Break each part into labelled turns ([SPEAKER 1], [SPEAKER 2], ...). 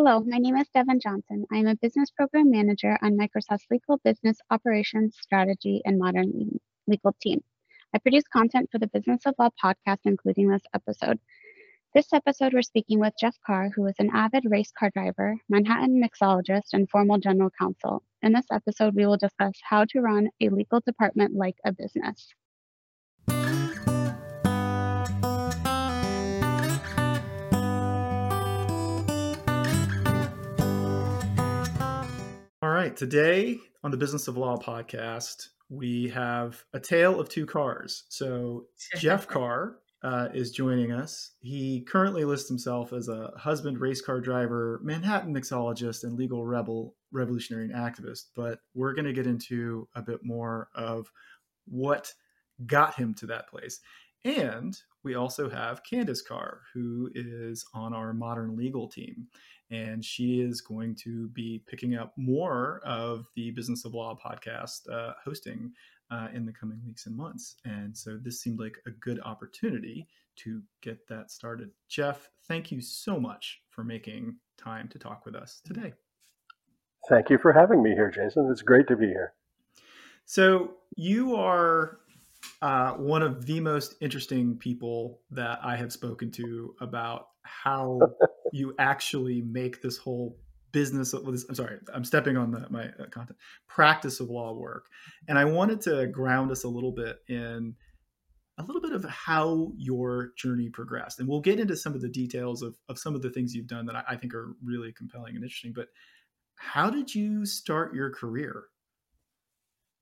[SPEAKER 1] Hello, my name is Devin Johnson. I am a business program manager on Microsoft's legal business operations strategy and modern legal team. I produce content for the Business of Law podcast, including this episode. This episode, we're speaking with Jeff Carr, who is an avid race car driver, Manhattan mixologist, and formal general counsel. In this episode, we will discuss how to run a legal department like a business.
[SPEAKER 2] All right. Today on the Business of Law podcast, we have a tale of two cars. So, Jeff Carr uh, is joining us. He currently lists himself as a husband, race car driver, Manhattan mixologist, and legal rebel, revolutionary and activist. But we're going to get into a bit more of what got him to that place. And we also have Candace Carr, who is on our modern legal team. And she is going to be picking up more of the Business of Law podcast uh, hosting uh, in the coming weeks and months. And so this seemed like a good opportunity to get that started. Jeff, thank you so much for making time to talk with us today.
[SPEAKER 3] Thank you for having me here, Jason. It's great to be here.
[SPEAKER 2] So, you are uh, one of the most interesting people that I have spoken to about how you actually make this whole business of this i'm sorry i'm stepping on the, my uh, content practice of law work. And i wanted to ground us a little bit in a little bit of how your journey progressed. And we'll get into some of the details of, of some of the things you've done that I, I think are really compelling and interesting but how did you start your career?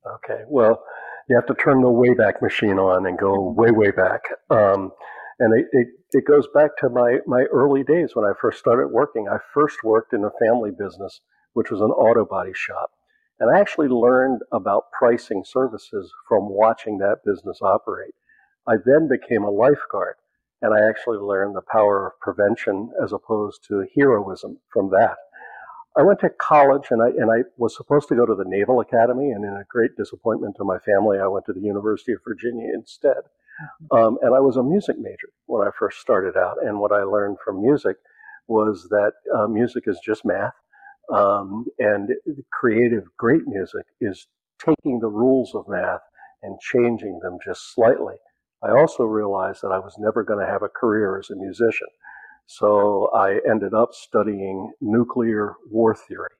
[SPEAKER 3] Okay well you have to turn the wayback machine on and go way way back. Um, and it, it, it goes back to my, my early days when I first started working. I first worked in a family business, which was an auto body shop. And I actually learned about pricing services from watching that business operate. I then became a lifeguard, and I actually learned the power of prevention as opposed to heroism from that. I went to college and I, and I was supposed to go to the Naval Academy, and in a great disappointment to my family, I went to the University of Virginia instead. Um, and I was a music major when I first started out. And what I learned from music was that uh, music is just math. Um, and creative, great music is taking the rules of math and changing them just slightly. I also realized that I was never going to have a career as a musician. So I ended up studying nuclear war theory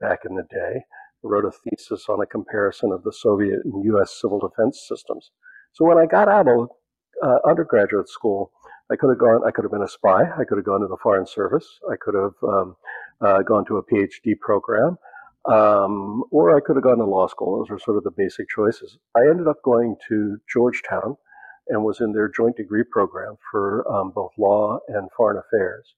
[SPEAKER 3] back in the day. I wrote a thesis on a comparison of the Soviet and US civil defense systems. So when I got out of uh, undergraduate school, I could have gone. I could have been a spy. I could have gone to the Foreign Service. I could have um, uh, gone to a PhD program, um, or I could have gone to law school. Those are sort of the basic choices. I ended up going to Georgetown and was in their joint degree program for um, both law and foreign affairs.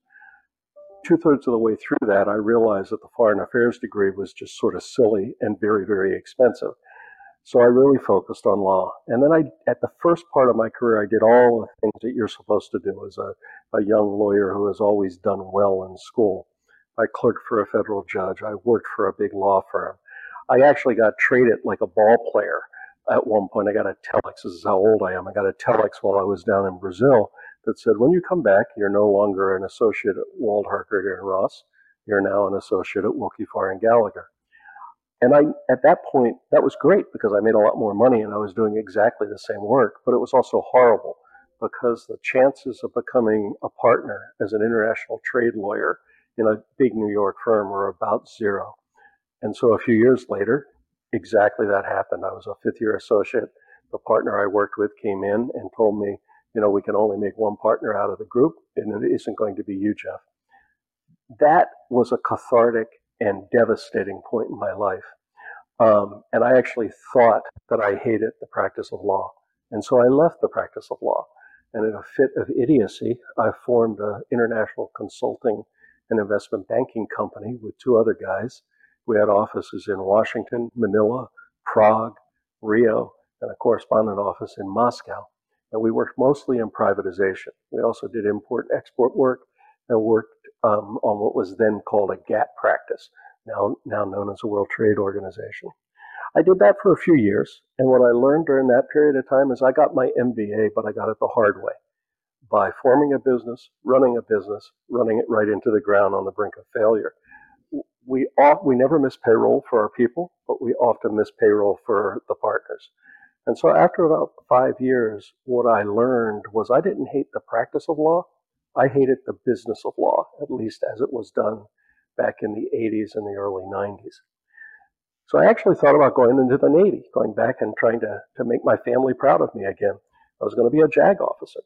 [SPEAKER 3] Two thirds of the way through that, I realized that the foreign affairs degree was just sort of silly and very, very expensive. So I really focused on law. And then I, at the first part of my career, I did all the things that you're supposed to do as a, a young lawyer who has always done well in school. I clerked for a federal judge. I worked for a big law firm. I actually got traded like a ball player at one point. I got a telex. This is how old I am. I got a telex while I was down in Brazil that said, when you come back, you're no longer an associate at Wald Harkrader and Ross. You're now an associate at Willkie Farr and Gallagher. And I, at that point, that was great because I made a lot more money and I was doing exactly the same work, but it was also horrible because the chances of becoming a partner as an international trade lawyer in a big New York firm were about zero. And so a few years later, exactly that happened. I was a fifth year associate. The partner I worked with came in and told me, you know, we can only make one partner out of the group and it isn't going to be you, Jeff. That was a cathartic and devastating point in my life. Um, and I actually thought that I hated the practice of law. And so I left the practice of law. And in a fit of idiocy, I formed an international consulting and investment banking company with two other guys. We had offices in Washington, Manila, Prague, Rio, and a correspondent office in Moscow. And we worked mostly in privatization. We also did import export work and worked um, on what was then called a GATT practice, now, now known as the World Trade Organization. I did that for a few years, and what I learned during that period of time is I got my MBA, but I got it the hard way. by forming a business, running a business, running it right into the ground on the brink of failure. We, we never miss payroll for our people, but we often miss payroll for the partners. And so after about five years, what I learned was I didn't hate the practice of law. I hated the business of law, at least as it was done back in the 80s and the early 90s. So I actually thought about going into the Navy, going back and trying to, to make my family proud of me again. I was going to be a JAG officer.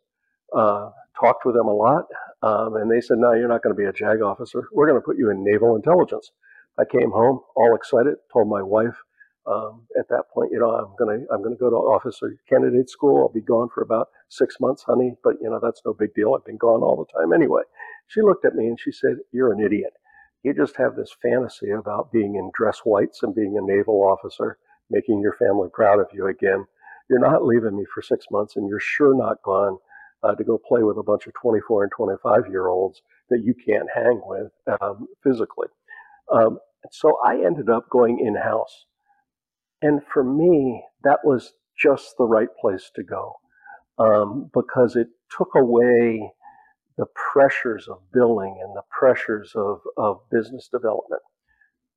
[SPEAKER 3] Uh, talked with them a lot, um, and they said, "No, you're not going to be a JAG officer. We're going to put you in naval intelligence." I came home all excited. Told my wife um, at that point, you know, I'm going to I'm to go to officer candidate school. I'll be gone for about six months, honey. But you know, that's no big deal. I've been gone all the time anyway. She looked at me and she said, "You're an idiot. You just have this fantasy about being in dress whites and being a naval officer, making your family proud of you again." You're not leaving me for six months, and you're sure not gone uh, to go play with a bunch of 24 and 25 year olds that you can't hang with um, physically. Um, so I ended up going in house. And for me, that was just the right place to go um, because it took away the pressures of billing and the pressures of, of business development.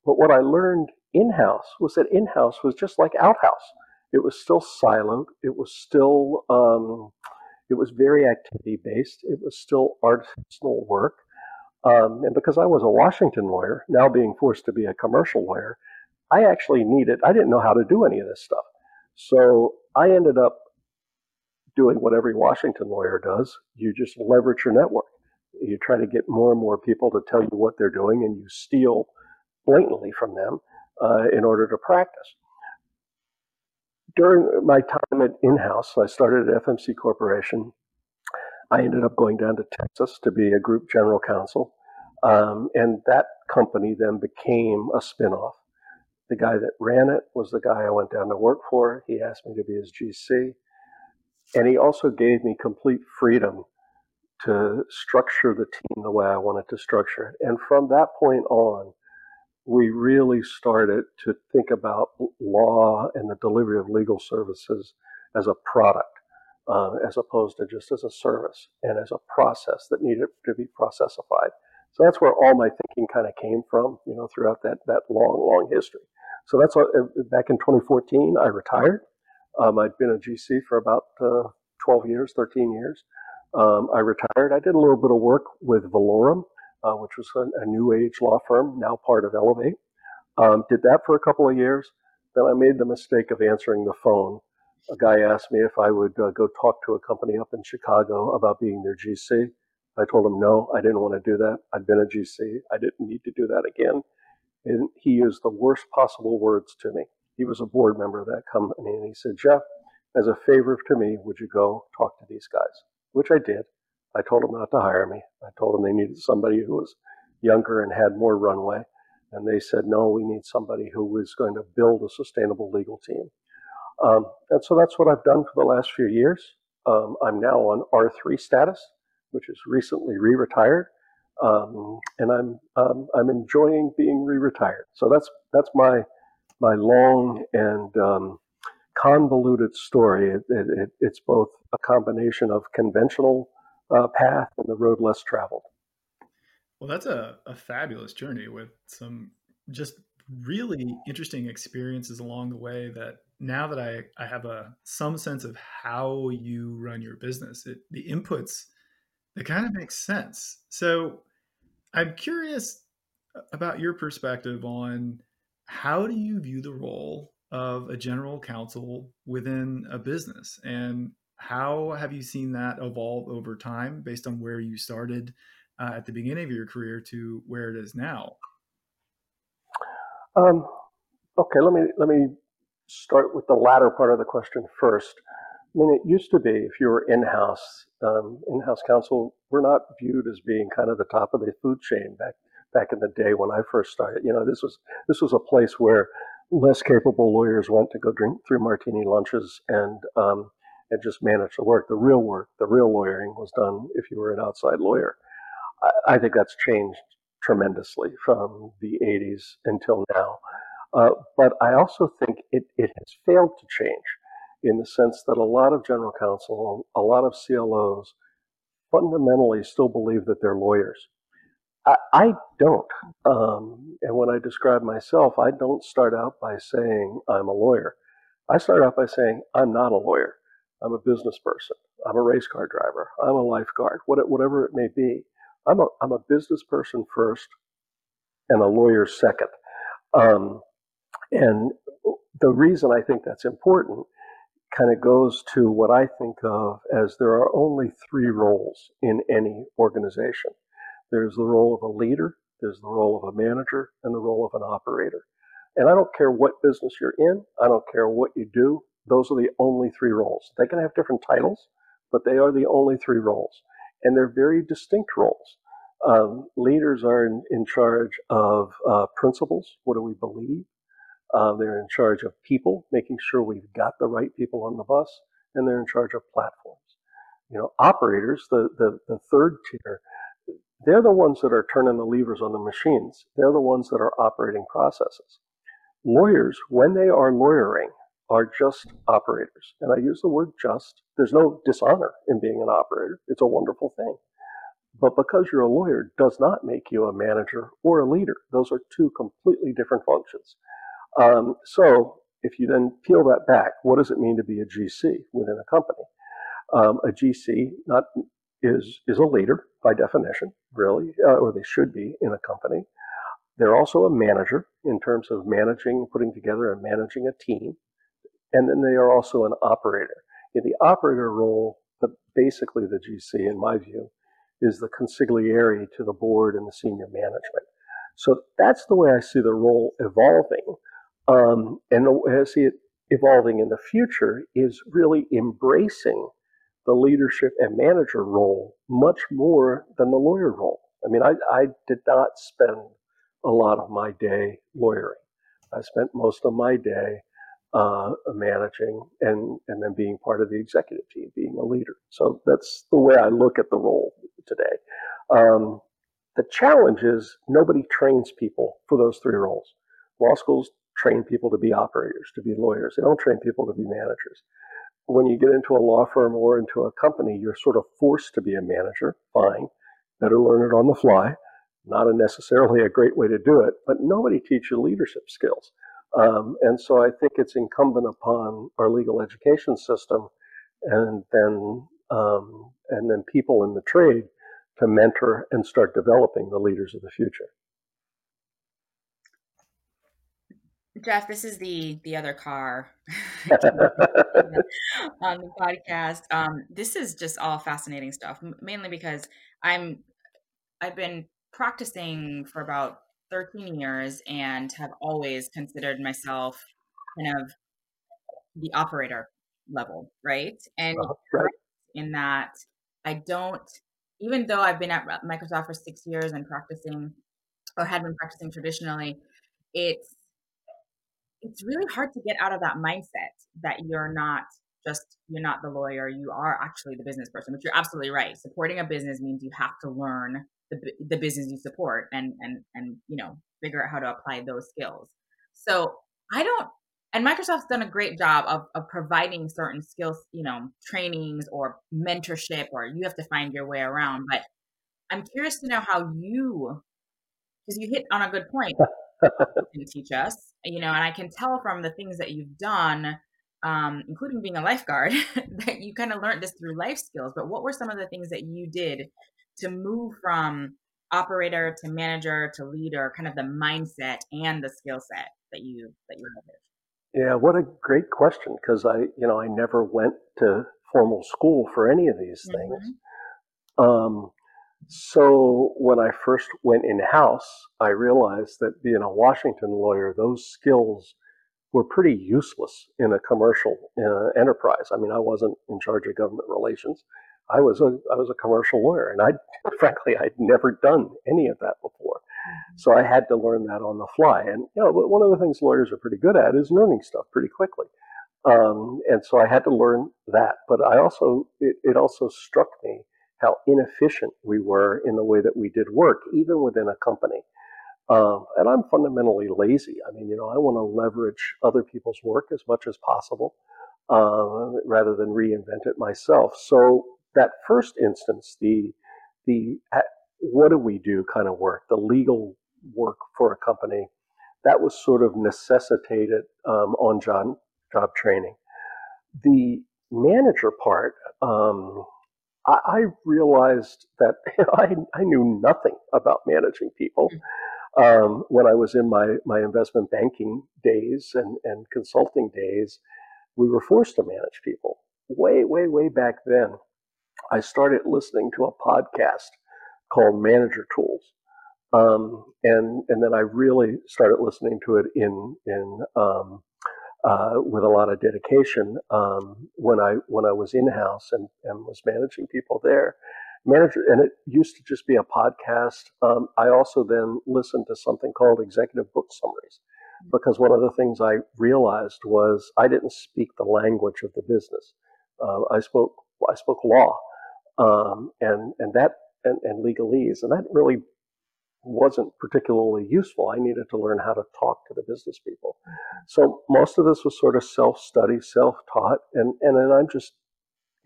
[SPEAKER 3] But what I learned in house was that in house was just like outhouse. It was still siloed. It was still um, it was very activity based. It was still artisanal work. Um, and because I was a Washington lawyer, now being forced to be a commercial lawyer, I actually needed, I didn't know how to do any of this stuff. So I ended up doing what every Washington lawyer does. You just leverage your network. You try to get more and more people to tell you what they're doing, and you steal blatantly from them uh, in order to practice during my time at in-house, I started at FMC Corporation. I ended up going down to Texas to be a group general counsel. Um, and that company then became a spinoff. The guy that ran it was the guy I went down to work for. He asked me to be his GC. And he also gave me complete freedom to structure the team the way I wanted to structure it. And from that point on, we really started to think about law and the delivery of legal services as a product, uh, as opposed to just as a service and as a process that needed to be processified. So that's where all my thinking kind of came from, you know, throughout that that long, long history. So that's what, uh, back in 2014, I retired. Um, I'd been a GC for about uh, 12 years, 13 years. Um, I retired. I did a little bit of work with Valorem, uh, which was a, a, new age law firm, now part of Elevate. Um, did that for a couple of years. Then I made the mistake of answering the phone. A guy asked me if I would uh, go talk to a company up in Chicago about being their GC. I told him no, I didn't want to do that. I'd been a GC. I didn't need to do that again. And he used the worst possible words to me. He was a board member of that company, and he said, Jeff, as a favor to me, would you go talk to these guys? Which I did. I told them not to hire me. I told them they needed somebody who was younger and had more runway. And they said, no, we need somebody who is going to build a sustainable legal team. Um, and so that's what I've done for the last few years. Um, I'm now on R3 status, which is recently re-retired, um, and I'm um, I'm enjoying being re-retired. So that's that's my my long and um, convoluted story. It, it, it's both a combination of conventional uh, path and the road less traveled.
[SPEAKER 2] Well, that's a, a fabulous journey with some just really interesting experiences along the way that now that I, I have a some sense of how you run your business, it, the inputs, they kind of makes sense. So I'm curious about your perspective on how do you view the role of a general counsel within a business and how have you seen that evolve over time based on where you started uh, at the beginning of your career to where it is now?
[SPEAKER 3] Um, okay, let me let me start with the latter part of the question first. I mean, it used to be if you were in-house, um, in-house counsel, we're not viewed as being kind of the top of the food chain back back in the day when I first started. You know, this was this was a place where less capable lawyers went to go drink three martini lunches and um, and just manage the work. The real work, the real lawyering was done if you were an outside lawyer. I, I think that's changed tremendously from the 80s until now. Uh, but I also think it, it has failed to change in the sense that a lot of general counsel, a lot of CLOs fundamentally still believe that they're lawyers. I, don't. Um, and when I describe myself, I don't start out by saying I'm a lawyer. I start out by saying I'm not a lawyer. I'm a business person. I'm a race car driver. I'm a lifeguard, whatever it may be. I'm a, I'm a business person first and a lawyer second. Um, and the reason I think that's important kind of goes to what I think of as there are only three roles in any organization. There's the role of a leader, there's the role of a manager, and the role of an operator. And I don't care what business you're in, I don't care what you do, those are the only three roles. They can have different titles, but they are the only three roles. And they're very distinct roles. Um, leaders are in, in charge of uh, principles. What do we believe? Uh, they're in charge of people, making sure we've got the right people on the bus, and they're in charge of platforms. You know, operators, the, the, the third tier, they're the ones that are turning the levers on the machines. They're the ones that are operating processes. Lawyers, when they are lawyering, are just operators. And I use the word just. There's no dishonor in being an operator. It's a wonderful thing. But because you're a lawyer does not make you a manager or a leader. Those are two completely different functions. Um, so if you then peel that back, what does it mean to be a GC within a company? Um, a GC not is is a leader by definition, really, uh, or they should be in a company. They're also a manager in terms of managing, putting together and managing a team, and then they are also an operator. In the operator role, the, basically the GC, in my view, is the consigliere to the board and the senior management. So that's the way I see the role evolving. Um, and the way I see it evolving in the future is really embracing the leadership and manager role much more than the lawyer role. I mean, I, I did not spend a lot of my day lawyering. I spent most of my day uh, managing and, and then being part of the executive team, being a leader. So that's the way I look at the role today. Um, the challenge is nobody trains people for those three roles. Law schools train people to be operators, to be lawyers. They don't train people to be managers. When you get into a law firm or into a company, you're sort of forced to be a manager. Fine. Better learn it on the fly. Not a necessarily a great way to do it, but nobody teaches you leadership skills. Um, and so I think it's incumbent upon our legal education system and then um, and then people in the trade to mentor and start developing the leaders of the future.
[SPEAKER 4] Jeff, this is the the other car on the podcast. Um, this is just all fascinating stuff, mainly because I'm I've been practicing for about 13 years and have always considered myself kind of the operator level, right? And uh, right. in that I don't, even though I've been at Microsoft for six years and practicing or had been practicing traditionally, it's it's really hard to get out of that mindset that you're not just you're not the lawyer you are actually the business person which you're absolutely right. Supporting a business means you have to learn the, the business you support and and and you know figure out how to apply those skills. So i don't and microsoft's done a great job of, of providing certain skills you know trainings or mentorship or you have to find your way around but i'm curious to know how you because you hit on a good point can teach us you know and i can tell from the things that you've done um, including being a lifeguard that you kind of learned this through life skills but what were some of the things that you did to move from operator to manager to leader, kind of the mindset and the skill set that you that you have?
[SPEAKER 3] Yeah, what a great question because I, you know, I never went to formal school for any of these things. Mm-hmm. Um, so when I first went in house, I realized that being a Washington lawyer, those skills were pretty useless in a commercial uh, enterprise. I mean, I wasn't in charge of government relations. I was a I was a commercial lawyer, and I frankly I'd never done any of that before, mm-hmm. so I had to learn that on the fly. And you know, one of the things lawyers are pretty good at is learning stuff pretty quickly. Um, and so I had to learn that. But I also it, it also struck me how inefficient we were in the way that we did work, even within a company. Um, and I'm fundamentally lazy. I mean, you know, I want to leverage other people's work as much as possible uh, rather than reinvent it myself. So that first instance, the the what do we do kind of work, the legal work for a company, that was sort of necessitated um, on job job training. The manager part, um, I, I, realized that I, I, knew nothing about managing people. Mm. Um, when I was in my, my investment banking days and, and consulting days, we were forced to manage people. Way, way, way back then, I started listening to a podcast called Manager Tools. Um, and and then I really started listening to it in in um, uh, with a lot of dedication um, when I when I was in house and, and was managing people there. Manager and it used to just be a podcast. Um, I also then listened to something called executive book summaries because one of the things I realized was I didn't speak the language of the business. Uh, I spoke I spoke law, um, and and that and, and legalese, and that really wasn't particularly useful. I needed to learn how to talk to the business people. So most of this was sort of self-study, self-taught, and and then I'm just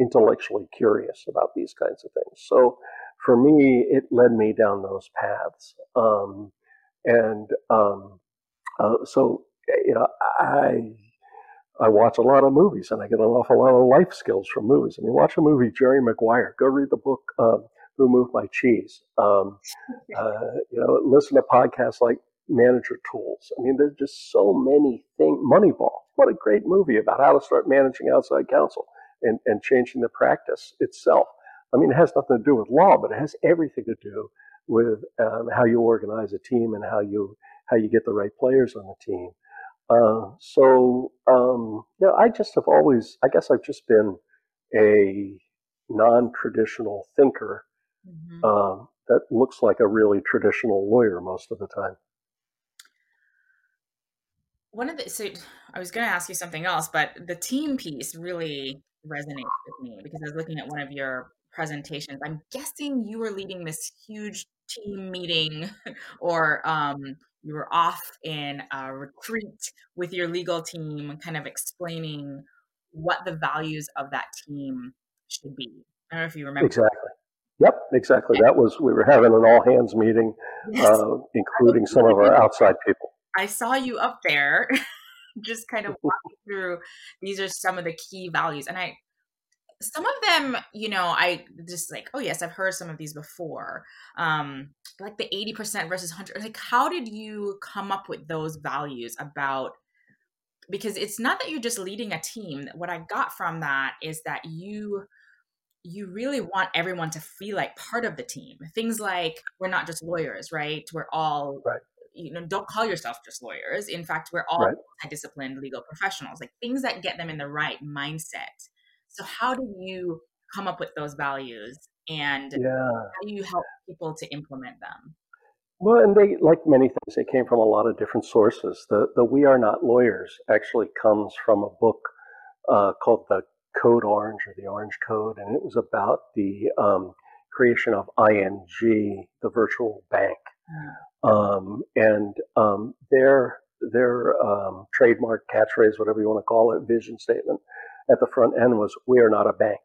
[SPEAKER 3] intellectually curious about these kinds of things. So for me, it led me down those paths, um, and um, uh, so you know I. I watch a lot of movies and I get an awful lot of life skills from movies. I mean, watch a movie, Jerry Maguire. Go read the book, um, who moved my cheese. Um, uh, you know, listen to podcasts like Manager Tools. I mean, there's just so many things. Moneyball. What a great movie about how to start managing outside counsel and, and changing the practice itself. I mean, it has nothing to do with law, but it has everything to do with um, how you organize a team and how you how you get the right players on the team. Uh, so, um, you know, I just have always, I guess I've just been a non-traditional thinker mm-hmm. um, that looks like a really traditional lawyer most of the time.
[SPEAKER 4] One of the so I was going to ask you something else, but the team piece really resonates with me because I was looking at one of your presentations. I'm guessing you were leading this huge team meeting, or um, you were off in a retreat with your legal team, kind of explaining what the values of that team should be. I don't know if you remember.
[SPEAKER 3] Exactly. Yep, exactly. That was we were having an all hands meeting, yes. uh, including some of our outside people.
[SPEAKER 4] I saw you up there, just kind of walking through. These are some of the key values, and I, some of them, you know, I just like, oh yes, I've heard some of these before. Um, like the eighty percent versus hundred. Like, how did you come up with those values about? Because it's not that you're just leading a team. What I got from that is that you you really want everyone to feel like part of the team. Things like we're not just lawyers, right? We're all right. you know, don't call yourself just lawyers. In fact, we're all right. disciplined legal professionals, like things that get them in the right mindset. So how do you come up with those values and yeah. how do you help people to implement them?
[SPEAKER 3] Well, and they, like many things, they came from a lot of different sources. The, the We Are Not Lawyers actually comes from a book uh, called The Code Orange or the Orange Code, and it was about the um, creation of ING, the virtual bank. Mm. Um, and um, their their um, trademark catchphrase, whatever you want to call it, vision statement at the front end was "We are not a bank."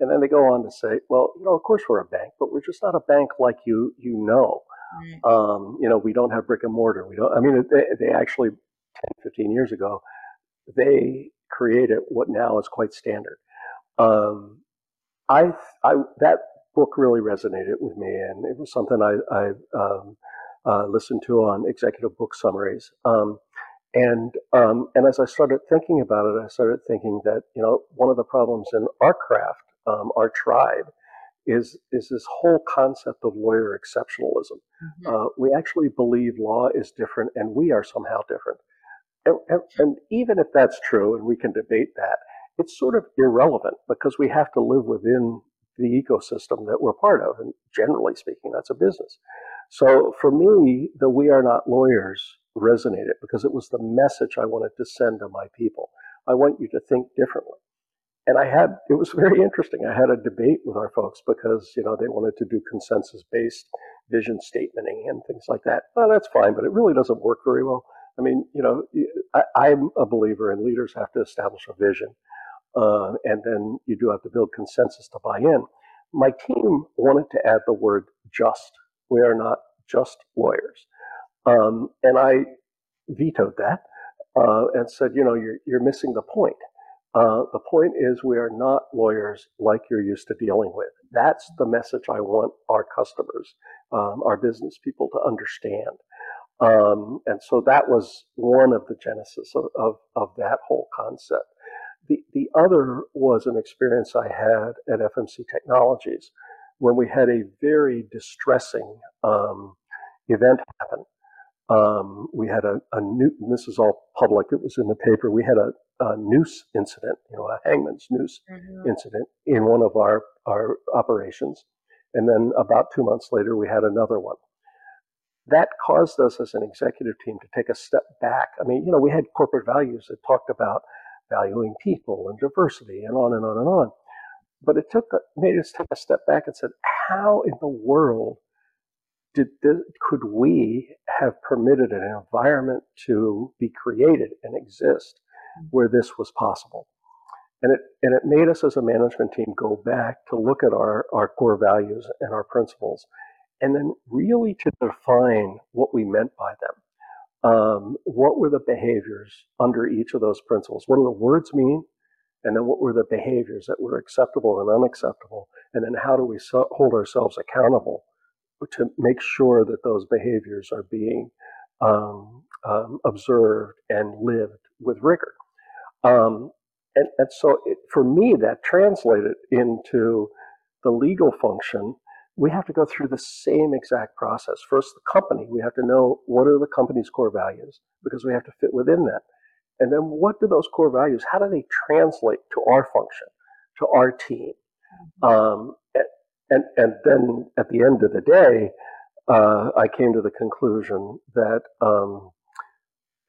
[SPEAKER 3] And then they go on to say, "Well, you know, of course we're a bank, but we're just not a bank like you you know. Um, you know, we don't have brick and mortar. We don't. I mean, they, they actually 10, 15 years ago, they created what now is quite standard. Um, I, I, that book really resonated with me, and it was something I, I um, uh, listened to on executive book summaries. Um, and um, and as I started thinking about it, I started thinking that you know one of the problems in our craft, um, our tribe, is is this whole concept of lawyer exceptionalism. Mm-hmm. Uh, we actually believe law is different, and we are somehow different. And, and, even if that's true, and we can debate that, it's sort of irrelevant because we have to live within the ecosystem that we're part of. And generally speaking, that's a business. So for me, the We Are Not Lawyers resonated because it was the message I wanted to send to my people. I want you to think differently. And I had, it was very interesting. I had a debate with our folks because, you know, they wanted to do consensus based vision statementing and things like that. Well, that's fine, but it really doesn't work very well I mean, you know, I, am a believer in leaders have to establish a vision. uh, and then you do have to build consensus to buy in. My team wanted to add the word just. We are not just lawyers. Um, and I vetoed that uh, and said, you know, you're, you're missing the point. Uh, the point is, we are not lawyers like you're used to dealing with. That's the message I want our customers, um, our business people to understand. Um, and so that was one of the genesis of, of, of, that whole concept. The, the other was an experience I had at FMC Technologies when we had a very distressing um, event happen. Um, we had a, a new, this is all public, it was in the paper. We had a, a noose incident, you know, a hangman's noose mm-hmm. incident in one of our, our operations. And then about two months later, we had another one. That caused us as an executive team to take a step back. I mean, you know, we had corporate values that talked about valuing people and diversity and on and on and on. But it took made us take a step back and said, how in the world did this, could we have permitted an environment to be created and exist mm-hmm. where this was possible? And it and it made us as a management team go back to look at our, our core values and our principles and then really to define what we meant by them. Um, what were the behaviors under each of those principles? What do the words mean? And then what were the behaviors that were acceptable and unacceptable? And then how do we so- hold ourselves accountable to make sure that those behaviors are being um, um, observed and lived with rigor? Um, and, and, so it, for me, that translated into the legal function we have to go through the same exact process. First, the company, we have to know what are the company's core values because we have to fit within that. And then what do those core values, how do they translate to our function, to our team? Mm-hmm. Um, and, and then at the end of the day, uh, I came to the conclusion that um,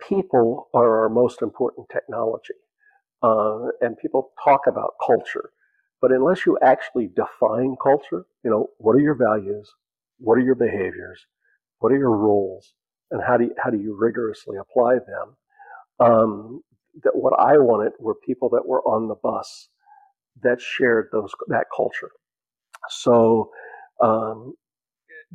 [SPEAKER 3] people are our most important technology. Uh, and people talk about culture. But unless you actually define culture, you know, what are your values? What are your behaviors? What are your roles? And how do you, how do you rigorously apply them? Um, that what I wanted were people that were on the bus that shared those that culture. So um,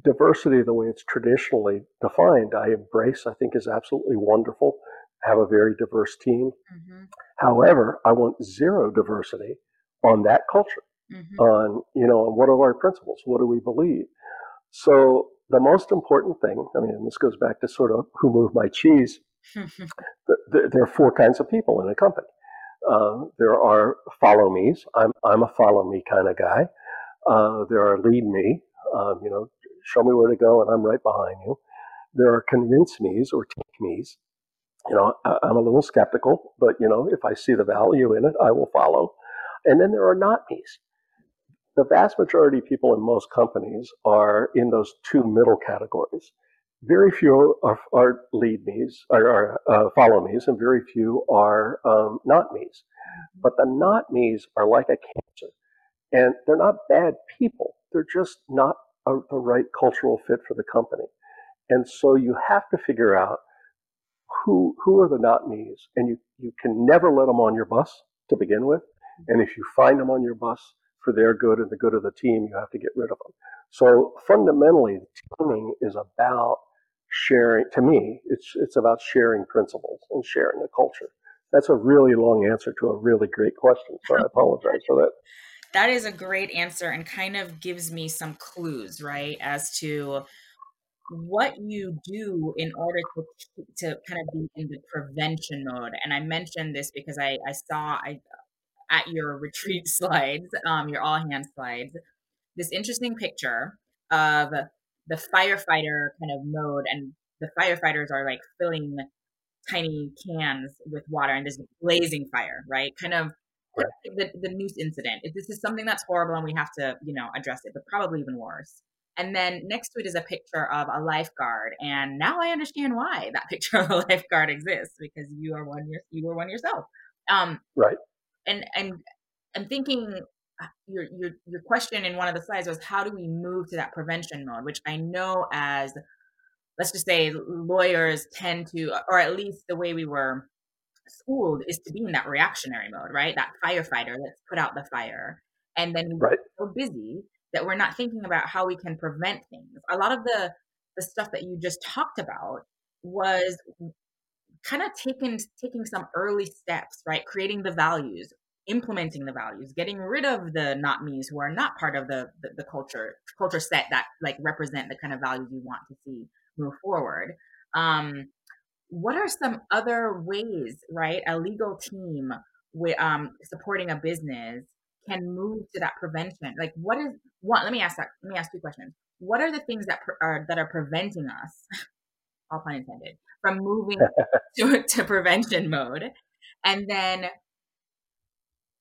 [SPEAKER 3] diversity, the way it's traditionally defined, I embrace. I think is absolutely wonderful. Have a very diverse team. Mm-hmm. However, I want zero diversity on that culture, mm-hmm. on you know, on what are our principles, what do we believe. So the most important thing, I mean, this goes back to sort of who moved my cheese. there, there, are four kinds of people in a company. Uh, there are follow me's. I'm I'm a follow me kind of guy. Uh, there are lead me. Um, you know, show me where to go, and I'm right behind you. There are convince me's or take me's. You know, I, I'm a little skeptical, but you know, if I see the value in it, I will follow. And then there are not me's. The vast majority of people in most companies are in those two middle categories. Very few are, are lead me's, or, uh, follow me's, and very few are um, not me's. But the not me's are like a cancer. And they're not bad people. They're just not a, the right cultural fit for the company. And so you have to figure out who who are the not me's, and you you can never let them on your bus to begin with. And if you find them on your bus for their good and the good of the team, you have to get rid of them. So fundamentally, teaming is about sharing. To me, it's it's about sharing principles and sharing a culture. That's a really long answer to a really great question. So I apologize for that.
[SPEAKER 4] That is a great answer and kind of gives me some clues, right, as to what you do in order to to kind of be in the prevention mode. And I mentioned this because I I saw I at your retreat slides, um, your all hands slides, this interesting picture of the firefighter kind of mode, and the firefighters are like filling tiny cans with water, and there's blazing fire, right? Kind of right. the the noose incident. If this is something that's horrible, and we have to, you know, address it, but probably even worse. And then next to it is a picture of a lifeguard, and now I understand why that picture of a lifeguard exists because you are one. You were one yourself.
[SPEAKER 3] Um, right
[SPEAKER 4] and and I'm thinking uh, your your your question in one of the slides was how do we move to that prevention mode, which I know as let's just say lawyers tend to, or at least the way we were schooled is to be in that reactionary mode, right? That firefighter, let's put out the fire. And then we're so busy that we're not thinking about how we can prevent things. A lot of the the stuff that you just talked about was kind of taking taking some early steps, right? Creating the values, implementing the values, getting rid of the not me's who are not part of the, the, the culture culture set that like represent the kind of values you want to see move forward. Um, what are some other ways, right? A legal team with um, supporting a business can move to that prevention. Like, what is what? Let me ask that. Let me ask two questions. What are the things that pre- are that are preventing us, all pun intended, from moving to, to prevention mode? And then,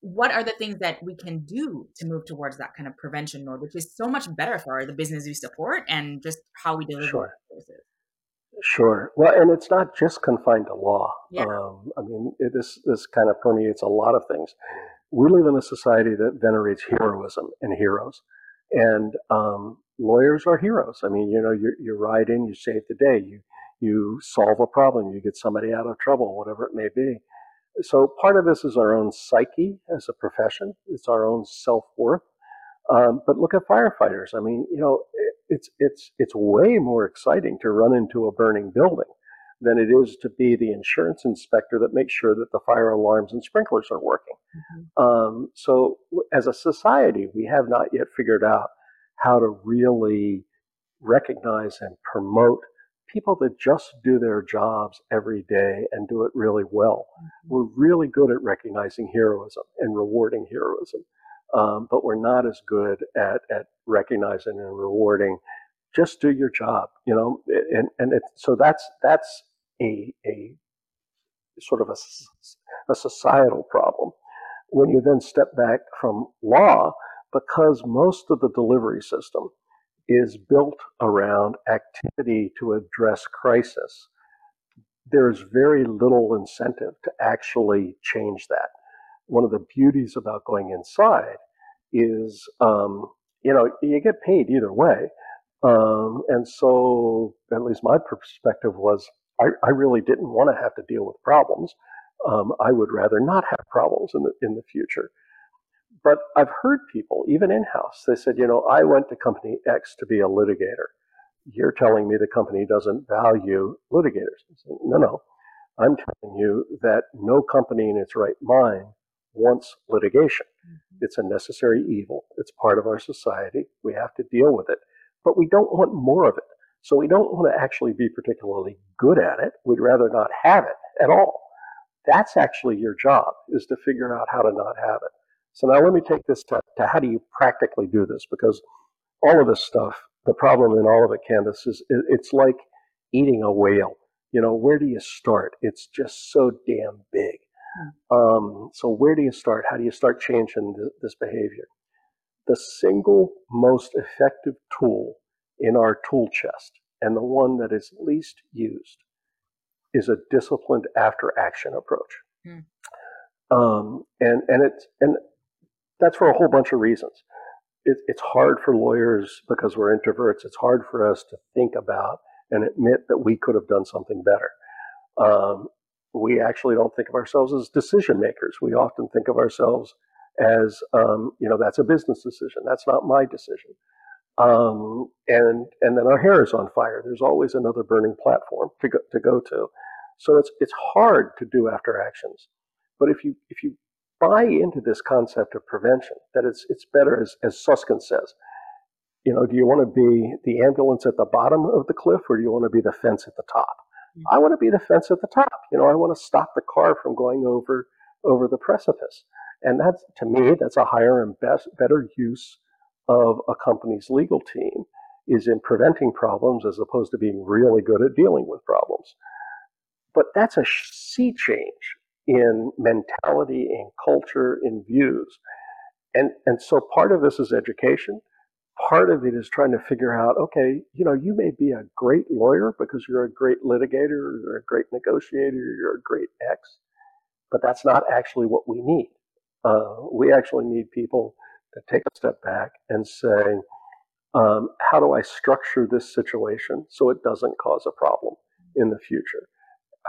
[SPEAKER 4] what are the things that we can do to move towards that kind of prevention mode, which is so much better for the business we support and just how we deliver
[SPEAKER 3] sure.
[SPEAKER 4] services?
[SPEAKER 3] Sure. Well, and it's not just confined to law.
[SPEAKER 4] Yeah.
[SPEAKER 3] Um, I mean, it, this this kind of permeates a lot of things. We live in a society that venerates heroism and heroes, and um, lawyers are heroes. I mean, you know, you you ride in, you save the day, you you solve a problem, you get somebody out of trouble, whatever it may be. So part of this is our own psyche as a profession. It's our own self worth. Um, but look at firefighters. I mean, you know, it's it's it's way more exciting to run into a burning building than it is to be the insurance inspector that makes sure that the fire alarms and sprinklers are working. Mm-hmm. Um, so, as a society, we have not yet figured out how to really recognize and promote people that just do their jobs every day and do it really well. Mm-hmm. We're really good at recognizing heroism and rewarding heroism um, but we're not as good at, at recognizing and rewarding. Just do your job, you know, and and it, so that's that's a a sort of a, a societal problem. When you then step back from law, because most of the delivery system is built around activity to address crisis, there's very little incentive to actually change that one of the beauties about going inside is, um, you know, you get paid either way. Um, and so, at least my perspective was, I, I really didn't want to have to deal with problems. Um, I would rather not have problems in the in the future. But I've heard people, even in house, they said, you know, I went to company X to be a litigator. You're telling me the company doesn't value litigators. Said, no, no. I'm telling you that no company in its right mind wants litigation. Mm-hmm. It's a necessary evil. It's part of our society. We have to deal with it. But we don't want more of it. So we don't want to actually be particularly good at it. We'd rather not have it at all. That's actually your job, is to figure out how to not have it. So now let me take this to, to how do you practically do this? Because all of this stuff, the problem in all of it, Candace, is it's like eating a whale. You know, where do you start? It's just so damn big. Um, so where do you start? How do you start changing th- this behavior? The single most effective tool in our tool chest, and the one that is least used, is a disciplined after action approach. Mm. Um, and and it's and that's for a whole bunch of reasons. It, it's hard for lawyers because we're introverts. It's hard for us to think about and admit that we could have done something better. Um, we actually don't think of ourselves as decision makers. We often think of ourselves as, um, you know, that's a business decision. That's not my decision. Um, and and then our hair is on fire. There's always another burning platform to go, to go to. So it's it's hard to do after actions. But if you if you buy into this concept of prevention, that it's it's better as as Susskind says, you know, do you want to be the ambulance at the bottom of the cliff or do you want to be the fence at the top? Mm-hmm. I want to be the fence at the top. You know, I want to stop the car from going over over the precipice. And that's to me, that's a higher and best better use of a company's legal team is in preventing problems as opposed to being really good at dealing with problems. But that's a sea change in mentality, in culture, in views. And, and so part of this is education. Part of it is trying to figure out okay you know you may be a great lawyer because you're a great litigator you're a great negotiator you're a great x but that's not actually what we need. Uh, we actually need people to take a step back and say um, how do i structure this situation so it doesn't cause a problem in the future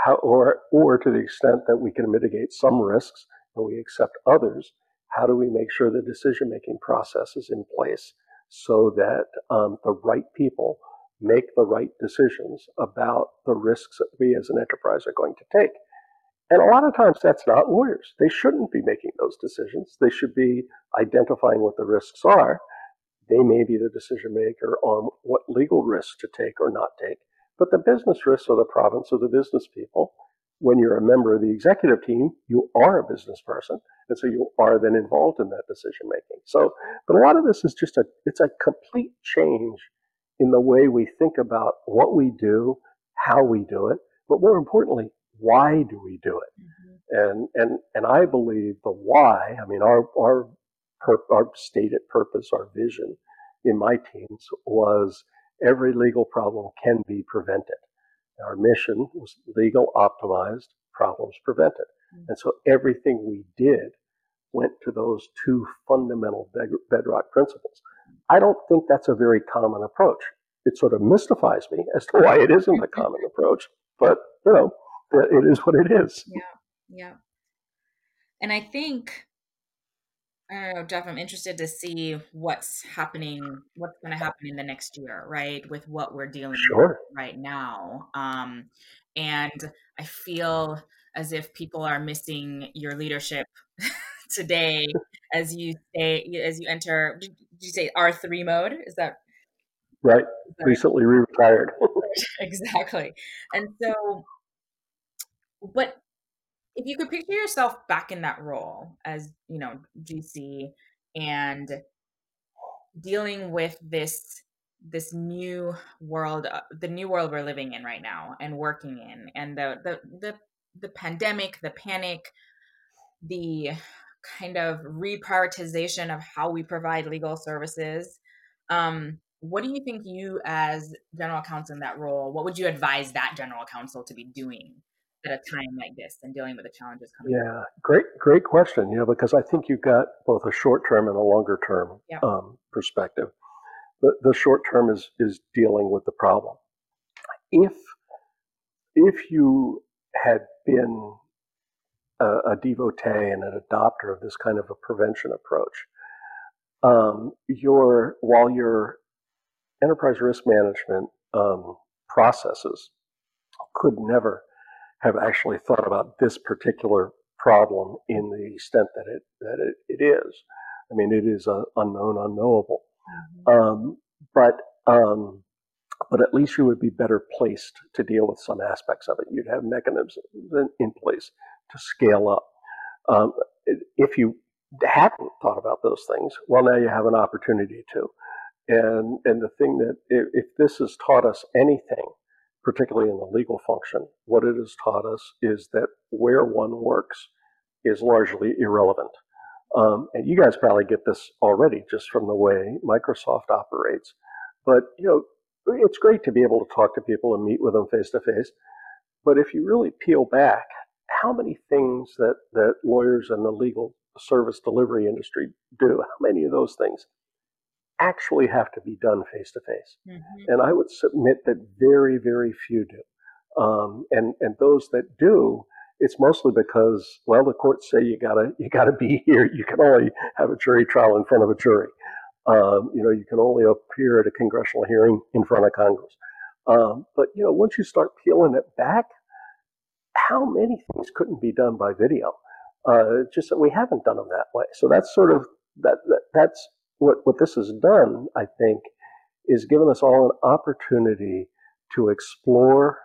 [SPEAKER 3] how, or, or to the extent that we can mitigate some risks and we accept others, how do we make sure the decision making process is in place so that um, the right people make the right decisions about the risks that we as an enterprise are going to take? And a lot of times that's not lawyers. They shouldn't be making those decisions. They should be identifying what the risks are. They may be the decision maker on what legal risks to take or not take. But the business risks are the province of the business people. When you're a member of the executive team, you are a business person. And so you are then involved in that decision making. So, but a lot of this is just a, it's a complete change in the way we think about what we do, how we do it, but more importantly, why do we do it? Mm-hmm. And, and, and I believe the why, I mean, our, our, our stated purpose, our vision in my teams was every legal problem can be prevented. Our mission was legal optimized, problems prevented. Mm-hmm. And so everything we did went to those two fundamental bedrock principles. I don't think that's a very common approach. It sort of mystifies me as to why it isn't a common approach, but you know, it is what it is.
[SPEAKER 4] Yeah, yeah. And I think I don't know, Jeff, I'm interested to see what's happening, what's going to happen in the next year, right? With what we're dealing sure. with right now. Um, and I feel as if people are missing your leadership today as you say, as you enter, did you say R3 mode? Is that
[SPEAKER 3] right? Is that Recently retired.
[SPEAKER 4] exactly. And so, what if you could picture yourself back in that role as you know gc and dealing with this this new world uh, the new world we're living in right now and working in and the the the, the pandemic the panic the kind of reprioritization of how we provide legal services um, what do you think you as general counsel in that role what would you advise that general counsel to be doing at a time like this and dealing with the challenges coming?
[SPEAKER 3] Yeah, great, great question. You know, because I think you've got both a short term and a longer term yeah. um, perspective. The, the short term is is dealing with the problem. If if you had been a, a devotee and an adopter of this kind of a prevention approach, um, your while your enterprise risk management um, processes could never have actually thought about this particular problem in the extent that it that it, it is. I mean, it is uh, unknown, unknowable. Mm-hmm. Um, but um, but at least you would be better placed to deal with some aspects of it. You'd have mechanisms in place to scale up. Um, if you hadn't thought about those things, well, now you have an opportunity to. And and the thing that if, if this has taught us anything, particularly in the legal function, what it has taught us is that where one works is largely irrelevant. Um, and you guys probably get this already just from the way Microsoft operates. But you know, it's great to be able to talk to people and meet with them face to face. But if you really peel back, how many things that, that lawyers and the legal service delivery industry do, how many of those things actually have to be done face to face. And I would submit that very, very few do. Um, and and those that do, it's mostly because well, the courts say you gotta you gotta be here. You can only have a jury trial in front of a jury. Um, you know, you can only appear at a congressional hearing in front of Congress. Um, but you know, once you start peeling it back, how many things couldn't be done by video? Uh, just that we haven't done them that way. So that's sort of that, that that's what, what this has done, I think, is given us all an opportunity to explore,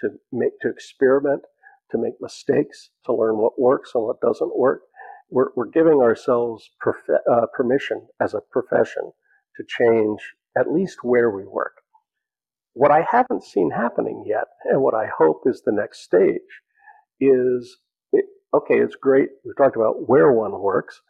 [SPEAKER 3] to make, to experiment, to make mistakes, to learn what works and what doesn't work. We're, we're giving ourselves uh, permission as a profession to change at least where we work. What I haven't seen happening yet, and what I hope is the next stage, is it, okay, it's great. We've talked about where one works.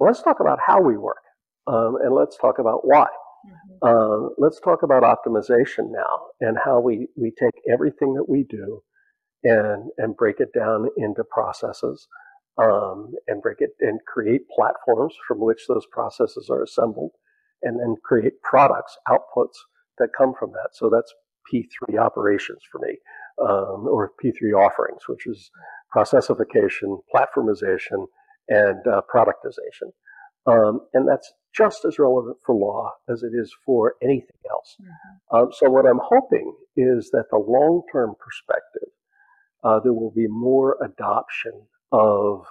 [SPEAKER 3] Let's talk about how we work. Um, and let's talk about why. Mm-hmm. Uh, let's talk about optimization now and how we, we take everything that we do and, and break it down into processes um, and break it and create platforms from which those processes are assembled and then create products, outputs that come from that. So that's P3 operations for me. um, or P3 offerings, which is processification, platformization, and uh, productization. Um, and that's just as relevant for law as it is for anything else. Mm-hmm. Um, so, what I'm hoping is that the long term perspective, uh, there will be more adoption of,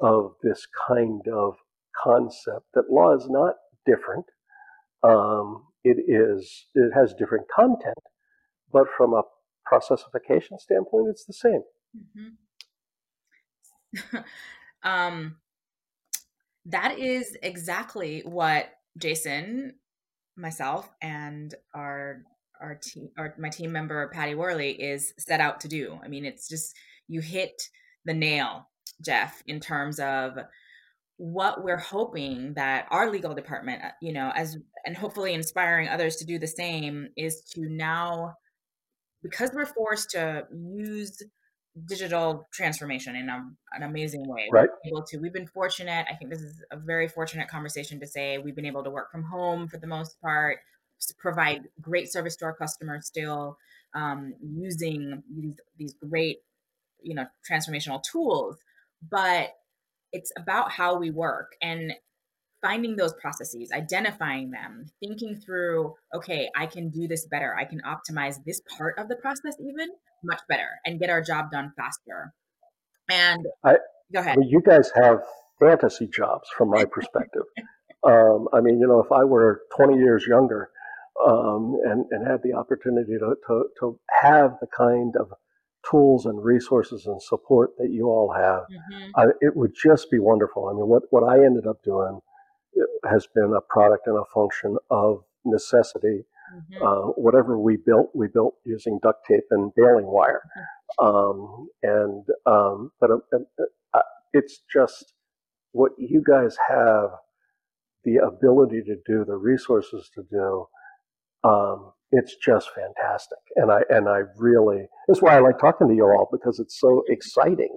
[SPEAKER 3] of this kind of concept that law is not different. Um, it is it has different content, but from a processification standpoint, it's the same.
[SPEAKER 4] Mm-hmm. um, that is exactly what Jason, myself, and our our team, our my team member Patty Worley is set out to do. I mean, it's just you hit the nail, Jeff, in terms of what we're hoping that our legal department, uh, you know, as and hopefully inspiring others to do the same, is to now because we're forced to use digital transformation in a, an amazing way.
[SPEAKER 3] Right.
[SPEAKER 4] able to. We've been fortunate. I think this is a very fortunate conversation to say we've been able to work from home for the most part, provide great service to our customers still, um, using these these great, you know, transformational tools. But it's about how we work and finding those processes, identifying them, thinking through, okay, I can do this better. I can optimize this part of the process even much better and get our job done faster. And
[SPEAKER 3] I,
[SPEAKER 4] go ahead.
[SPEAKER 3] you guys have fantasy jobs from my perspective. um, I mean, you know, if I were 20 years younger um, and, and had the opportunity to, to, to have the kind of tools and resources and support that you all have, mm-hmm. I, it would just be wonderful. I mean, what, what I ended up doing has been a product and a function of necessity Mm-hmm. Uh, whatever we built, we built using duct tape and baling wire. Mm-hmm. Um, and um, but uh, uh, it's just what you guys have the ability to do, the resources to do. Um, it's just fantastic, and I and I really that's why I like talking to you all because it's so exciting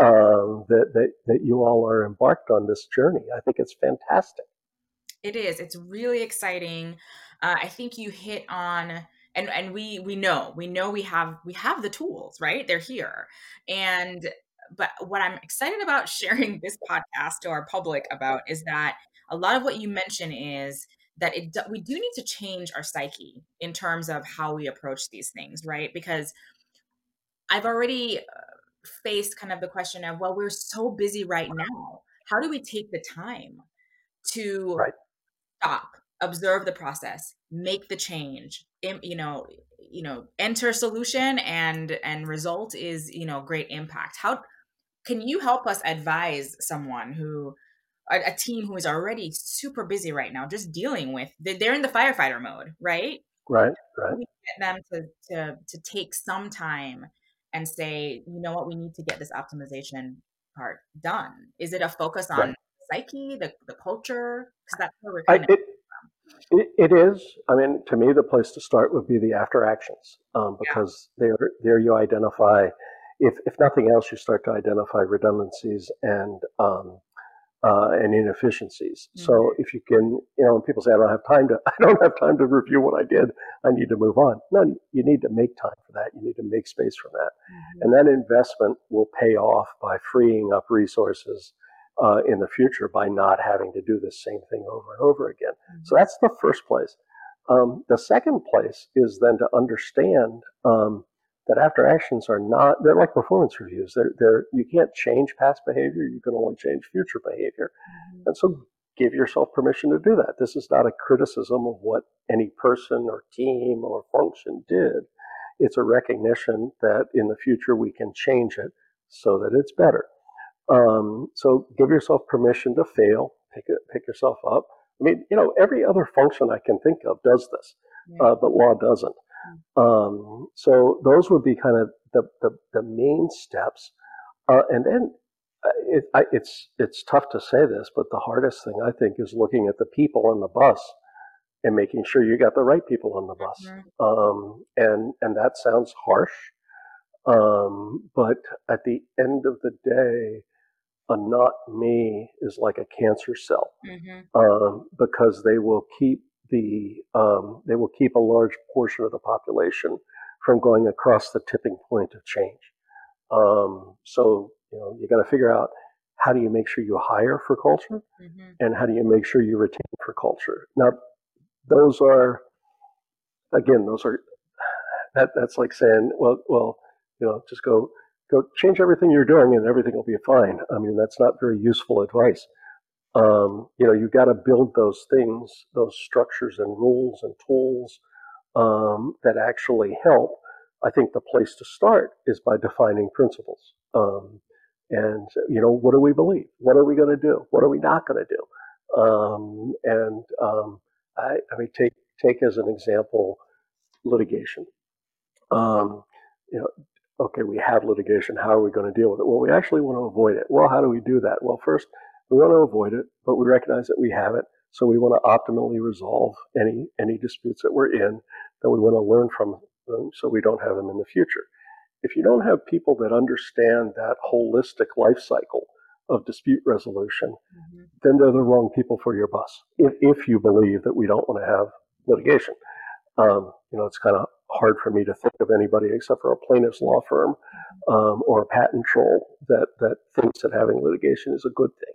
[SPEAKER 3] um, that that that you all are embarked on this journey. I think it's fantastic.
[SPEAKER 4] It is. It's really exciting uh, I think you hit on and and we we know we know we have we have the tools right? They're here. And but what i'm excited about sharing this podcast to our public about is that a lot of what you mention is that it we do need to change our psyche in terms of how we approach these things right? Because i've already uh, faced kind of the question of well we're so busy right now. How do we take the time to
[SPEAKER 3] right.
[SPEAKER 4] stop observe the process make the change you know you know enter solution and and result is you know great impact. How can you help us advise someone who a, a team who is already super busy right now just dealing with they're in the firefighter mode right?
[SPEAKER 3] Right right. We
[SPEAKER 4] get them to to to take some time and say you know what? We need to get this optimization part done. Is it a focus on right. psyche the, the culture? Because that's where we're kind
[SPEAKER 3] I, of it, it, it is. I mean, to me, the place to start would be the after actions um, because yeah. there, there you identify, if if nothing else, you start to identify redundancies and um, uh, and inefficiencies. Mm-hmm. So if you can, you know, when people say, "I don't have time to, I don't have time to review what I did. I need to move on." No, you need to make time for that. You need to make space for that, mm-hmm. and that investment will pay off by freeing up resources uh, in the future by not having to do the same thing over and over again. Mm-hmm. So that's the first place. Um, the second place is then to understand um, that after actions are not, they're like performance reviews. They're, they're, you can't change past behavior, you can only change future behavior. Mm-hmm. And so give yourself permission to do that. This is not a criticism of what any person or team or function did. It's a recognition that in the future we can change it so that it's better. Um, so give yourself permission to fail. Pick it, pick yourself up. I mean, you know, every other function I can think of does this, yeah. uh, but law doesn't. Mm. Um, so those would be kind of the the, the main steps, uh, and then uh, it, I, it's it's tough to say this, but the hardest thing I think is looking at the people on the bus and making sure you got the right people on the bus. Mm-hmm. Um, and and that sounds harsh, um, but at the end of the day, a not me is like a cancer cell mm-hmm. um, because they will keep the um, they will keep a large portion of the population from going across the tipping point of change. Um, so, you know, you got to figure out how do you make sure you hire for culture mm-hmm. and how do you make sure you retain for culture. Now, those are, again, those are, that, that's like saying, well, well, you know, just go, go change everything you're doing and everything will be fine. I mean, that's not very useful advice. Um, you know, you've got to build those things, those structures and rules and tools um, that actually help. I think the place to start is by defining principles. Um, and, you know, what do we believe? What are we going to do? What are we not going to do? Um, and um, I, I, mean, take, take as an example litigation. Um, you know, okay, we have litigation. How are we going to deal with it? Well, we actually want to avoid it. Well, how do we do that? Well, first, we want to avoid it, but we recognize that we have it. So we want to optimally resolve any any disputes that we're in. That we want to learn from them, so we don't have them in the future. If you don't have people that understand that holistic life cycle of dispute resolution, mm-hmm. then they're the wrong people for your bus. If, if you believe that we don't want to have litigation, um, you know, it's kind of hard for me to think of anybody except for a plaintiff's law firm um, or a patent troll that that thinks that having litigation is a good thing.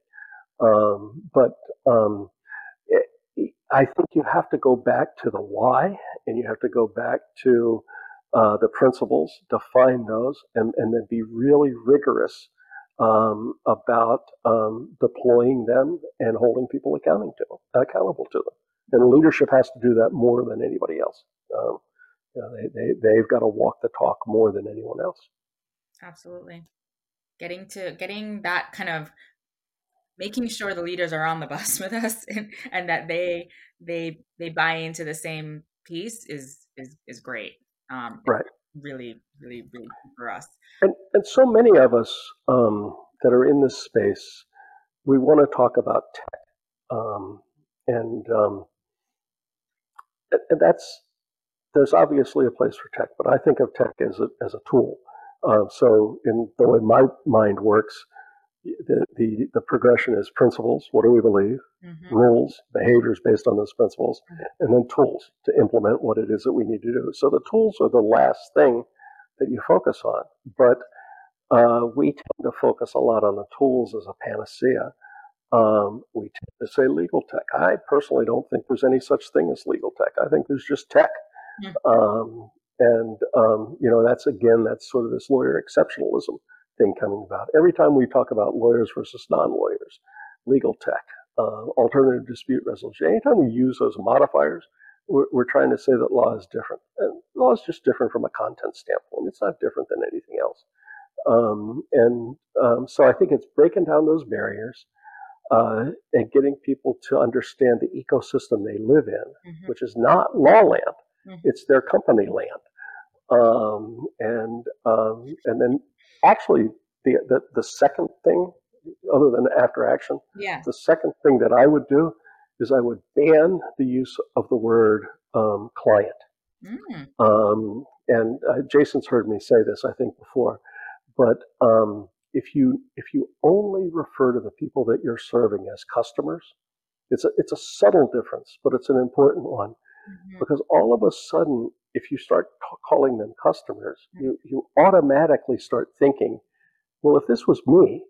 [SPEAKER 3] Um, but um, it, I think you have to go back to the why, and you have to go back to uh, the principles, define those, and, and then be really rigorous um, about um, deploying them and holding people accounting to accountable to them. And leadership has to do that more than anybody else. Um, you know, they, they, they've got to walk the talk more than anyone else.
[SPEAKER 4] Absolutely. Getting to getting that kind of making sure the leaders are on the bus with us and, and that they they they buy into the same piece is is is great um
[SPEAKER 3] right
[SPEAKER 4] really really really for us
[SPEAKER 3] and and so many of us um that are in this space we want to talk about tech um and um and that's there's obviously a place for tech but i think of tech as a as a tool uh, so in the way my mind works the, the, the progression is principles, what do we believe, mm-hmm. rules, behaviors based on those principles, mm-hmm. and then tools to implement what it is that we need to do. So the tools are the last thing that you focus on. But uh, we tend to focus a lot on the tools as a panacea. Um, we tend to say legal tech. I personally don't think there's any such thing as legal tech. I think there's just tech. Mm-hmm. Um, and, um, you know, that's again, that's sort of this lawyer exceptionalism thing coming about. Every time we talk about lawyers versus non-lawyers, legal tech, uh, alternative dispute resolution, anytime we use those modifiers, we're, we're, trying to say that law is different. And law is just different from a content standpoint. It's not different than anything else. Um, and um, so I think it's breaking down those barriers uh, and getting people to understand the ecosystem they live in, mm-hmm. which is not law land. Mm-hmm. It's their company land. Um, and um, and then actually the, the, the second thing, other than after action,
[SPEAKER 4] yeah.
[SPEAKER 3] the second thing that I would do is I would ban the use of the word um, client. Mm. Um, and uh, Jason's heard me say this, I think, before. But um, if you if you only refer to the people that you're serving as customers, it's a it's a subtle difference, but it's an important one mm-hmm. because all of a sudden if you start t- calling them customers, mm. you, you automatically start thinking, well, if this was me,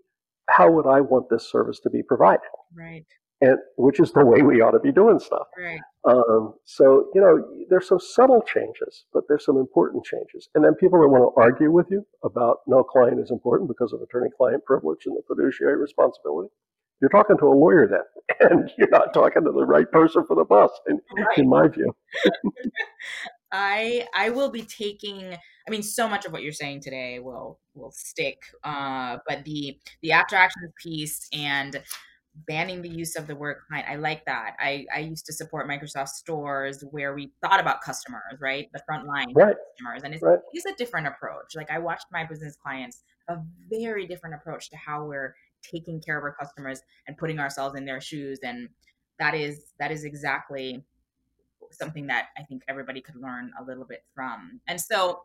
[SPEAKER 3] how would I want this service to be provided?
[SPEAKER 4] Right.
[SPEAKER 3] And which is the way we ought to be doing stuff.
[SPEAKER 4] Right.
[SPEAKER 3] Um, so you know, there's some subtle changes, but there's some important changes. And then people that want to argue with you about no client is important because of attorney-client privilege and the fiduciary responsibility. You're talking to a lawyer then, and you're not talking to the right person for the bus, in, right. in my view.
[SPEAKER 4] I I will be taking I mean so much of what you're saying today will will stick uh but the the after action piece and banning the use of the word client I like that. I I used to support Microsoft stores where we thought about customers, right? The front line
[SPEAKER 3] right.
[SPEAKER 4] customers and it's,
[SPEAKER 3] right.
[SPEAKER 4] it's a different approach. Like I watched my business clients a very different approach to how we're taking care of our customers and putting ourselves in their shoes and that is that is exactly something that I think everybody could learn a little bit from. And so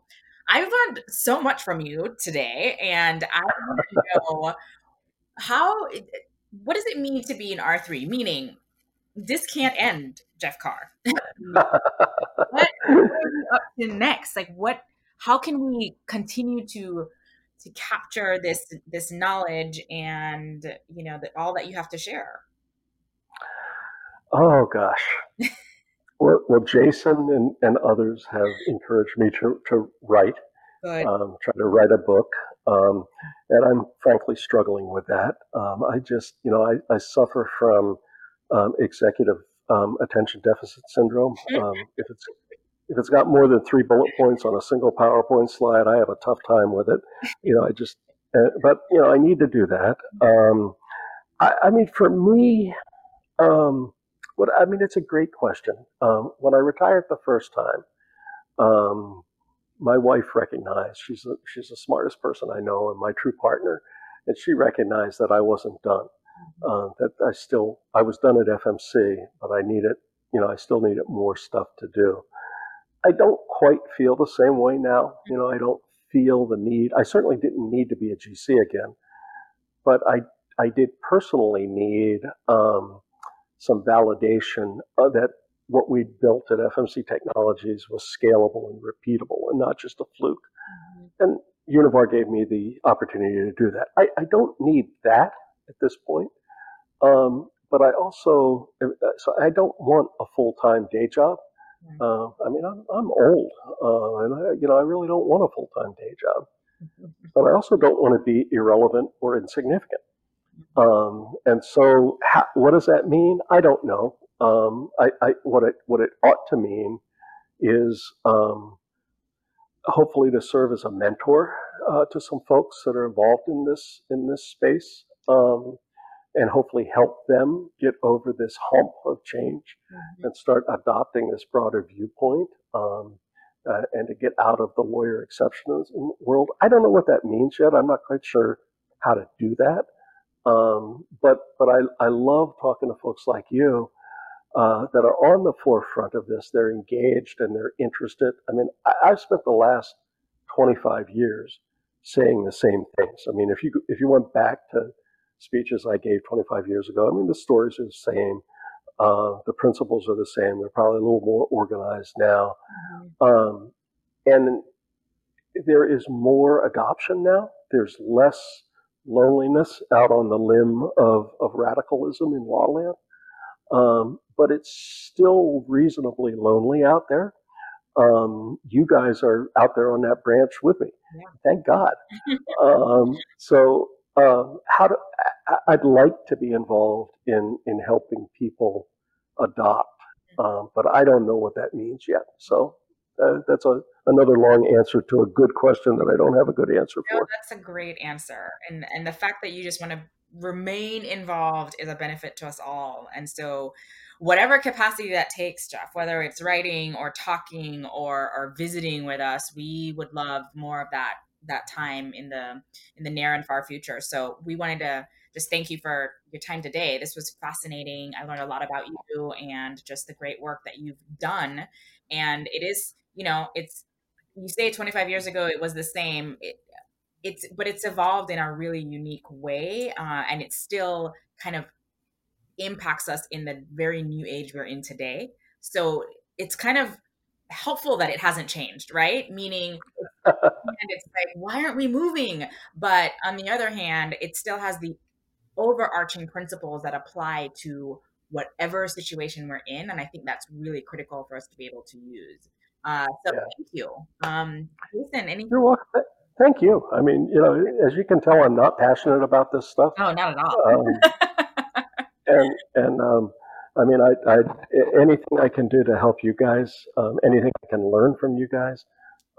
[SPEAKER 4] I've learned so much from you today, and I want to know how what does it mean to be an R3? Meaning, this can't end, Jeff Carr. what, what up to next? Like, what how can we continue to to capture this this knowledge and you know that all that you have to share.
[SPEAKER 3] Oh gosh. Well, well jason and, and others have encouraged me to, to write um, try to write a book um, and i'm frankly struggling with that. Um, i just you know i, I suffer from um, executive um, attention deficit syndrome um, if it's if it's got more than three bullet points on a single PowerPoint slide, I have a tough time with it. You know, I just, uh, but you know, I need to do that. Um, I, I, mean, for me, um, what I mean, it's a great question. Um, when I retired the first time, um, my wife recognized she's a, she's the smartest person I know and my true partner, and she recognized that I wasn't done. Uh, that I still I was done at FMC, but I needed you know I still needed more stuff to do. I don't quite feel the same way now. You know, I don't feel the need. I certainly didn't need to be a GC again, but I I did personally need um, some validation that what we built at FMC Technologies was scalable and repeatable and not just a fluke. Mm-hmm. And Univar gave me the opportunity to do that. I, I don't need that at this point. Um, but I also, uh, so I don't want a full time day job. Uh, I mean, I'm, I'm old, uh, and I, you know, I really don't want a full time day job, but I also don't want to be irrelevant or insignificant. Um, and so, how, what does that mean? I don't know. Um, I, I, what it what it ought to mean is um, hopefully to serve as a mentor uh, to some folks that are involved in this in this space. Um, and hopefully help them get over this hump of change mm-hmm. and start adopting this broader viewpoint um, uh, and to get out of the lawyer exceptionalism world. I don't know what that means yet. I'm not quite sure how to do that. Um, but but I, I love talking to folks like you uh, that are on the forefront of this. They're engaged and they're interested. I mean, I, I've spent the last 25 years saying the same things. I mean, if you if you went back to speeches I gave 25 years ago. I mean, the stories are the same. Uh, the principles are the same. They're probably a little more organized now. Mm-hmm. Um, and there is more adoption now. There's less loneliness out on the limb of, of radicalism in law land. Um, but it's still reasonably lonely out there. Um, you guys are out there on that branch with me. Yeah. Thank God. um, so um, how do I'd like to be involved in in helping people adopt, um, but I don't know what that means yet. So uh, that's a another long answer to a good question that I don't have a good answer
[SPEAKER 4] no,
[SPEAKER 3] for.
[SPEAKER 4] That's a great answer, and and the fact that you just want to remain involved is a benefit to us all, and so whatever capacity that takes jeff whether it's writing or talking or or visiting with us we would love more of that that time in the in the near and far future. So we wanted to just thank you for your time today. This was fascinating. I learned a lot about you and just the great work that you've done. And it is, you know, it's you say 25 years ago it was the same. It, it's but it's evolved in a really unique way, uh, and it still kind of impacts us in the very new age we're in today. So it's kind of helpful that it hasn't changed, right? Meaning, it's like, why aren't we moving? But on the other hand, it still has the overarching principles that apply to whatever situation we're in. And I think that's really critical for us to be able to use. Uh, so yeah. thank you. Um, Jason, any?
[SPEAKER 3] You're welcome. Thank you. I mean, you know, as you can tell, I'm not passionate about this stuff.
[SPEAKER 4] Oh, not at all. Um,
[SPEAKER 3] and and um, I mean, I, I anything I can do to help you guys, um, anything I can learn from you guys,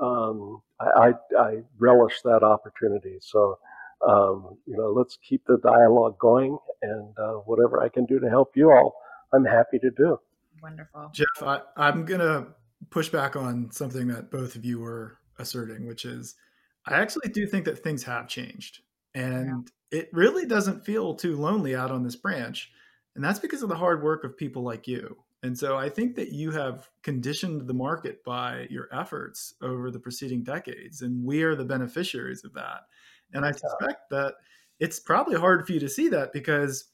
[SPEAKER 3] um, I, I, I, relish that opportunity. So, um, you know, let's keep the dialogue going, and uh, whatever I can do to help you all, I'm happy to do.
[SPEAKER 4] Wonderful,
[SPEAKER 2] Jeff. I, I'm gonna push back on something that both of you were asserting, which is, I actually do think that things have changed, and yeah. it really doesn't feel too lonely out on this branch and that's because of the hard work of people like you. And so I think that you have conditioned the market by your efforts over the preceding decades. And we are the beneficiaries of that. And I suspect that it's probably hard for you to see that because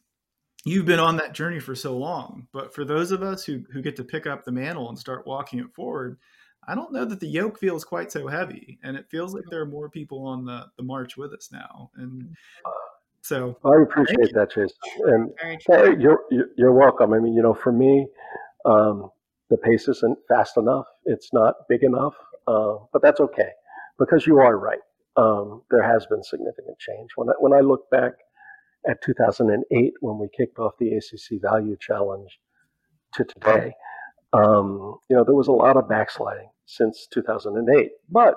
[SPEAKER 2] you've been on that journey for so long. But for those of us who, who get to pick up the mantle and start walking it forward, I don't know that the yoke feels quite so heavy, and it feels like there are more people on the the march with us now. And so
[SPEAKER 3] I appreciate that, Chase. and you're you're welcome. I mean, you know, for me, um, the pace isn't fast enough. It's not big enough, uh, but that's okay because you are right. Um, there has been significant change. When I, when I look back at 2008, when we kicked off the ACC Value Challenge, to today, um, you know, there was a lot of backsliding since 2008. But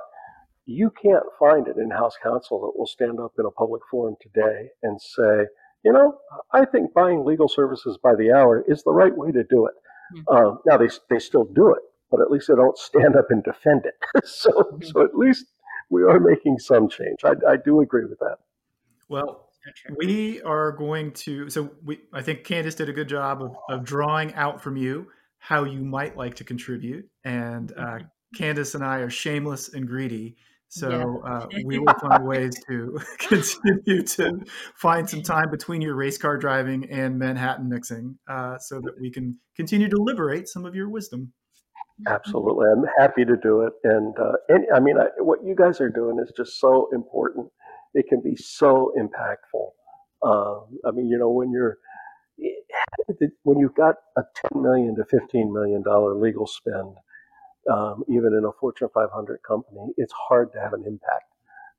[SPEAKER 3] you can't find an in-house counsel that will stand up in a public forum today and say, you know, I think buying legal services by the hour is the right way to do it. Mm-hmm. Um, now they they still do it, but at least they don't stand up and defend it. so mm-hmm. so at least we are making some change. I, I do agree with that.
[SPEAKER 2] Well, we are going to. So we, I think Candace did a good job of, of drawing out from you how you might like to contribute, and uh, mm-hmm. Candace and I are shameless and greedy. So yeah. uh, we will find ways to continue to find some time between your race car driving and Manhattan mixing, uh, so that we can continue to liberate some of your wisdom.
[SPEAKER 3] Absolutely, I'm happy to do it, and uh, and I mean, I, what you guys are doing is just so important. It can be so impactful. Um, I mean, you know, when you're when you've got a 10 million to 15 million dollar legal spend, um, even in a Fortune 500 company, it's hard to have an impact.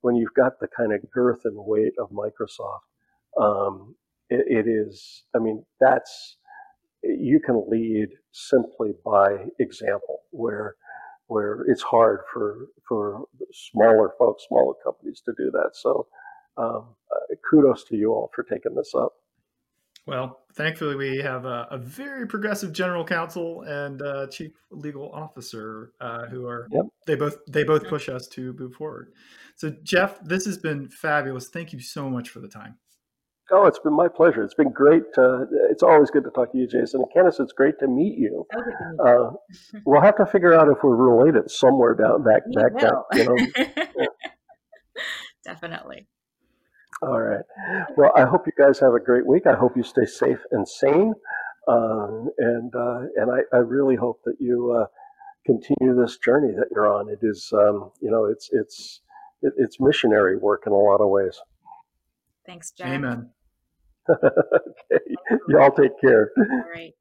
[SPEAKER 3] When you've got the kind of girth and weight of Microsoft, um, it, it is. I mean, that's you can lead simply by example, where where it's hard for for smaller folks, smaller companies to do that. So, um, uh, kudos to you all for taking this up.
[SPEAKER 2] Well, thankfully, we have a, a very progressive general counsel and uh, chief legal officer uh, who are yep. they both they both push us to move forward. So, Jeff, this has been fabulous. Thank you so much for the time.
[SPEAKER 3] Oh, it's been my pleasure. It's been great. Uh, it's always good to talk to you, Jason. And Candace, it's great to meet you. Uh, we'll have to figure out if we're related somewhere down back back down. You know?
[SPEAKER 4] yeah. Definitely.
[SPEAKER 3] All right. Well, I hope you guys have a great week. I hope you stay safe and sane, um, and uh, and I, I, really hope that you uh, continue this journey that you're on. It is, um, you know, it's it's it, it's missionary work in a lot of ways.
[SPEAKER 4] Thanks, Jeff.
[SPEAKER 2] Amen.
[SPEAKER 3] okay. Y'all take care.
[SPEAKER 4] All right.